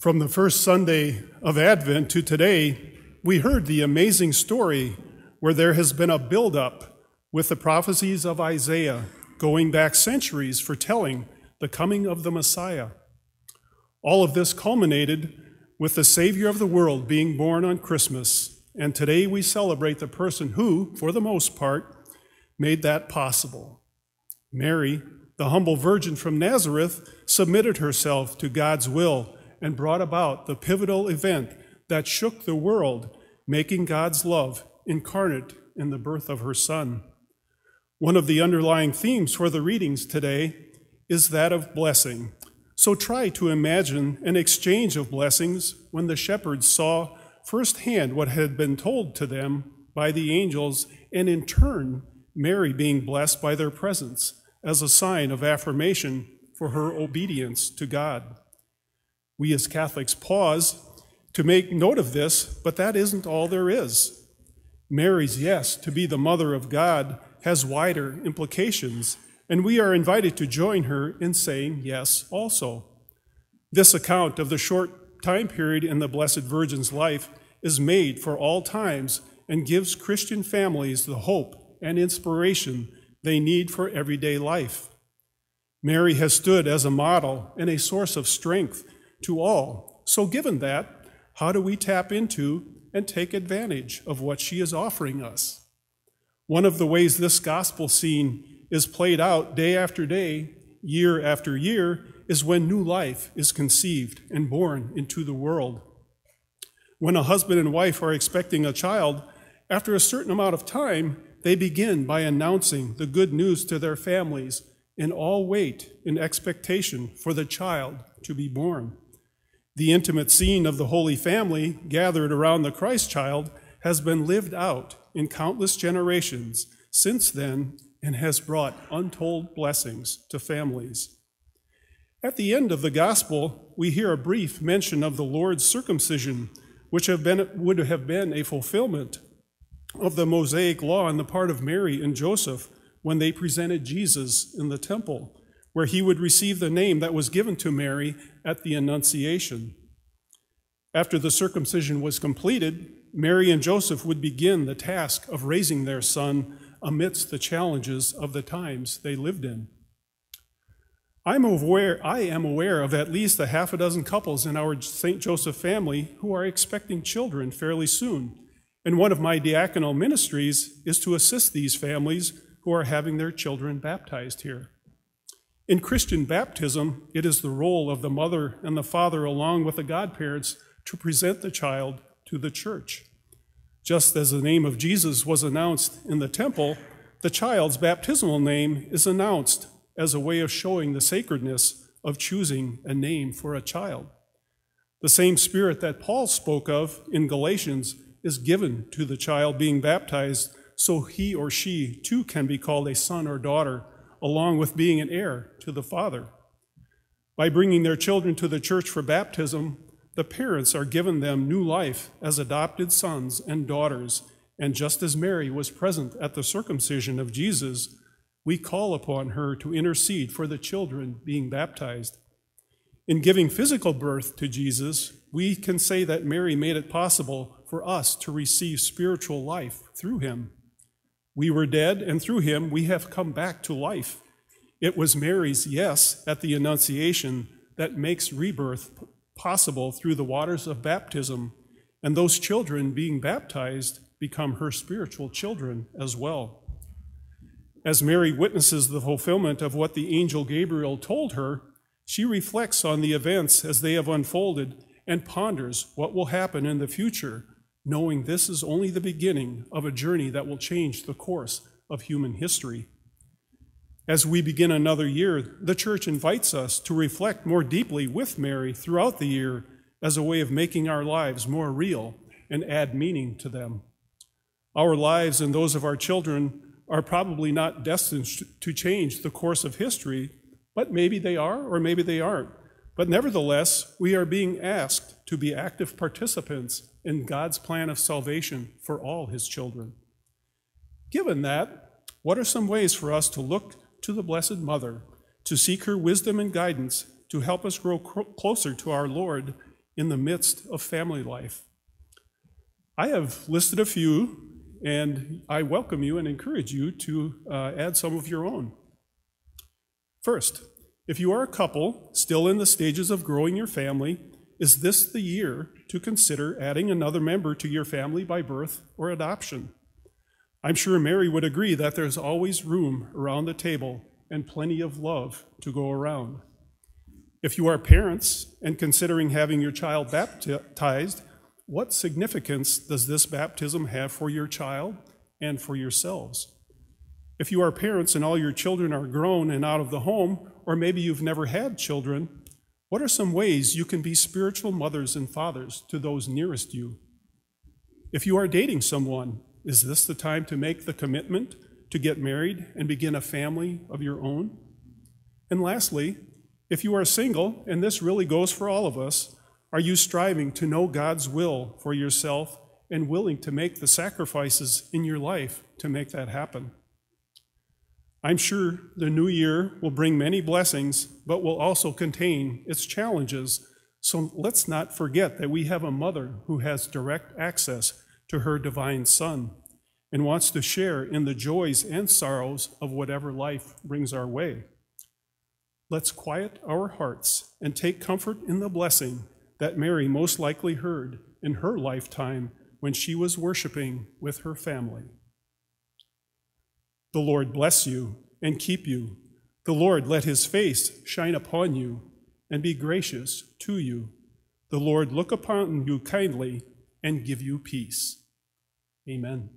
From the first Sunday of Advent to today, we heard the amazing story where there has been a buildup with the prophecies of Isaiah going back centuries foretelling the coming of the Messiah. All of this culminated with the Savior of the world being born on Christmas, and today we celebrate the person who, for the most part, made that possible. Mary, the humble virgin from Nazareth, submitted herself to God's will and brought about the pivotal event that shook the world, making God's love incarnate in the birth of her Son. One of the underlying themes for the readings today is that of blessing. So try to imagine an exchange of blessings when the shepherds saw firsthand what had been told to them by the angels, and in turn, Mary being blessed by their presence as a sign of affirmation for her obedience to God. We as Catholics pause to make note of this, but that isn't all there is. Mary's yes to be the mother of God has wider implications, and we are invited to join her in saying yes also. This account of the short time period in the Blessed Virgin's life is made for all times and gives Christian families the hope and inspiration they need for everyday life. Mary has stood as a model and a source of strength to all. So, given that, how do we tap into and take advantage of what she is offering us? One of the ways this gospel scene is played out day after day, year after year, is when new life is conceived and born into the world. When a husband and wife are expecting a child, after a certain amount of time, they begin by announcing the good news to their families and all wait in expectation for the child to be born. The intimate scene of the Holy Family gathered around the Christ child has been lived out in countless generations since then and has brought untold blessings to families. At the end of the gospel, we hear a brief mention of the Lord's circumcision, which have been, would have been a fulfillment of the Mosaic law on the part of Mary and Joseph when they presented Jesus in the temple where he would receive the name that was given to Mary at the Annunciation. After the circumcision was completed, Mary and Joseph would begin the task of raising their son amidst the challenges of the times they lived in. I'm aware, I am aware of at least a half a dozen couples in our St. Joseph family who are expecting children fairly soon. And one of my diaconal ministries is to assist these families who are having their children baptized here. In Christian baptism, it is the role of the mother and the father, along with the godparents, to present the child to the church. Just as the name of Jesus was announced in the temple, the child's baptismal name is announced as a way of showing the sacredness of choosing a name for a child. The same spirit that Paul spoke of in Galatians is given to the child being baptized so he or she too can be called a son or daughter along with being an heir to the Father. By bringing their children to the church for baptism, the parents are given them new life as adopted sons and daughters. And just as Mary was present at the circumcision of Jesus, we call upon her to intercede for the children being baptized. In giving physical birth to Jesus, we can say that Mary made it possible for us to receive spiritual life through him. We were dead, and through him we have come back to life. It was Mary's yes at the Annunciation that makes rebirth possible through the waters of baptism, and those children being baptized become her spiritual children as well. As Mary witnesses the fulfillment of what the angel Gabriel told her, she reflects on the events as they have unfolded and ponders what will happen in the future knowing this is only the beginning of a journey that will change the course of human history. As we begin another year, the church invites us to reflect more deeply with Mary throughout the year as a way of making our lives more real and add meaning to them. Our lives and those of our children are probably not destined to change the course of history, but maybe they are or maybe they aren't. But nevertheless, we are being asked to be active participants in God's plan of salvation for all his children. Given that, what are some ways for us to look to the Blessed Mother, to seek her wisdom and guidance to help us grow closer to our Lord in the midst of family life. I have listed a few, and I welcome you and encourage you to uh, add some of your own. First, if you are a couple still in the stages of growing your family, is this the year to consider adding another member to your family by birth or adoption? I'm sure Mary would agree that there's always room around the table and plenty of love to go around. If you are parents and considering having your child baptized, what significance does this baptism have for your child and for yourselves? If you are parents and all your children are grown and out of the home, or maybe you've never had children, what are some ways you can be spiritual mothers and fathers to those nearest you? If you are dating someone, is this the time to make the commitment to get married and begin a family of your own? And lastly, if you are single, and this really goes for all of us, are you striving to know God's will for yourself and willing to make the sacrifices in your life to make that happen? I'm sure the new year will bring many blessings, but will also contain its challenges. So let's not forget that we have a mother who has direct access to her divine Son and wants to share in the joys and sorrows of whatever life brings our way. Let's quiet our hearts and take comfort in the blessing that Mary most likely heard in her lifetime when she was worshiping with her family. The Lord bless you and keep you. The Lord let his face shine upon you and be gracious to you. The Lord look upon you kindly and give you peace. Amen.